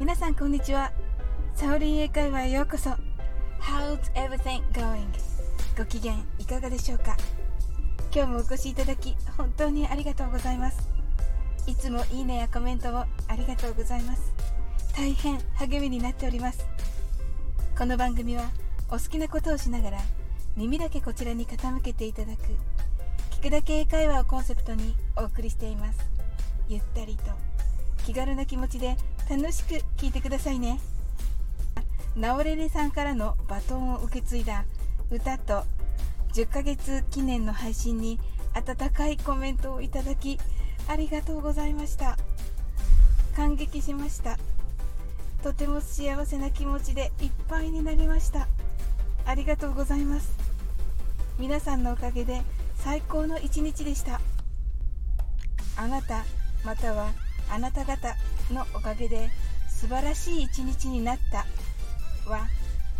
皆さんこんにちは。サオリン英会話へようこそ。How's everything going? ご機嫌いかがでしょうか？今日もお越しいただき本当にありがとうございます。いつもいいねやコメントをありがとうございます。大変励みになっております。この番組はお好きなことをしながら耳だけこちらに傾けていただく聞くだけ英会話をコンセプトにお送りしています。ゆったりと気軽な気持ちで楽しく聞いてくださいね。ナオレレさんからのバトンを受け継いだ歌と10ヶ月記念の配信に温かいコメントをいただきありがとうございました。感激しました。とても幸せな気持ちでいっぱいになりました。ありがとうございます。皆さんのおかげで最高の一日でした。あなたまたはあなた方のおかげで素晴らしい一日になったは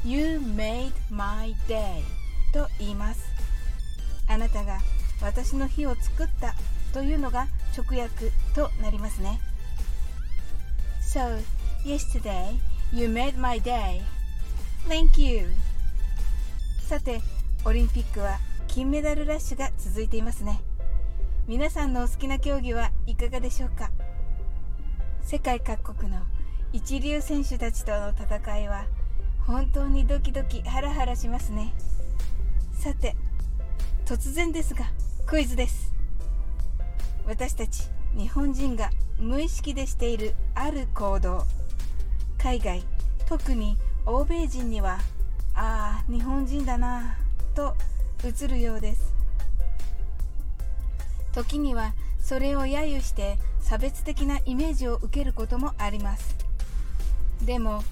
You made my day と言います。あなたが私の日を作ったというのが直訳となりますね。So, yesterday you made my day. Thank you. さてオリンピックは金メダルラッシュが続いていますね。皆さんのお好きな競技はいかがでしょうか？世界各国の一流選手たちとの戦いは本当にドキドキハラハラしますね。さて突然ですがクイズです。私たち日本人が無意識でしているある行動。海外特に欧米人にはああ日本人だなと映るようです。時にはそれを揶揄して差別的なイメージを受けることもあります。でも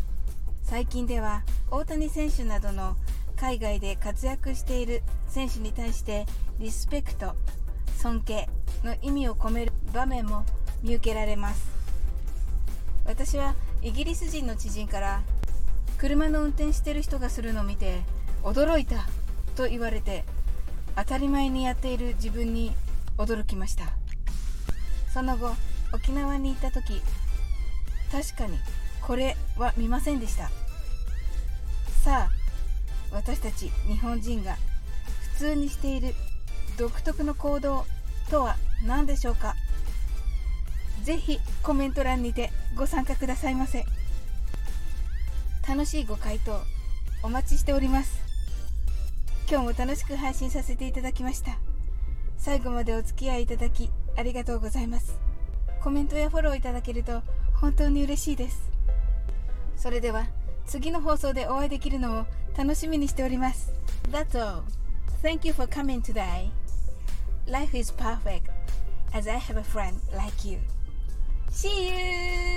最近では大谷選手などの海外で活躍している選手に対してリスペクト尊敬の意味を込める場面も見受けられます。私はイギリス人の知人から車の運転してる人がするのを見て驚いたと言われて当たり前にやっている自分に驚きました。その後沖縄に行った時確かにこれは見ませんでした。さあ私たち日本人が普通にしている独特の行動とは何でしょうか？ぜひコメント欄にてご参加くださいませ。楽しいご回答お待ちしております。今日も楽しく配信させていただきました。最後までお付き合いいただきありがとうございますコメントやフォローいただけると本当に嬉しいですそれでは次の放送でお会いできるのを楽しみにしております That's all Thank you for coming today Life is perfect as I have a friend like you See you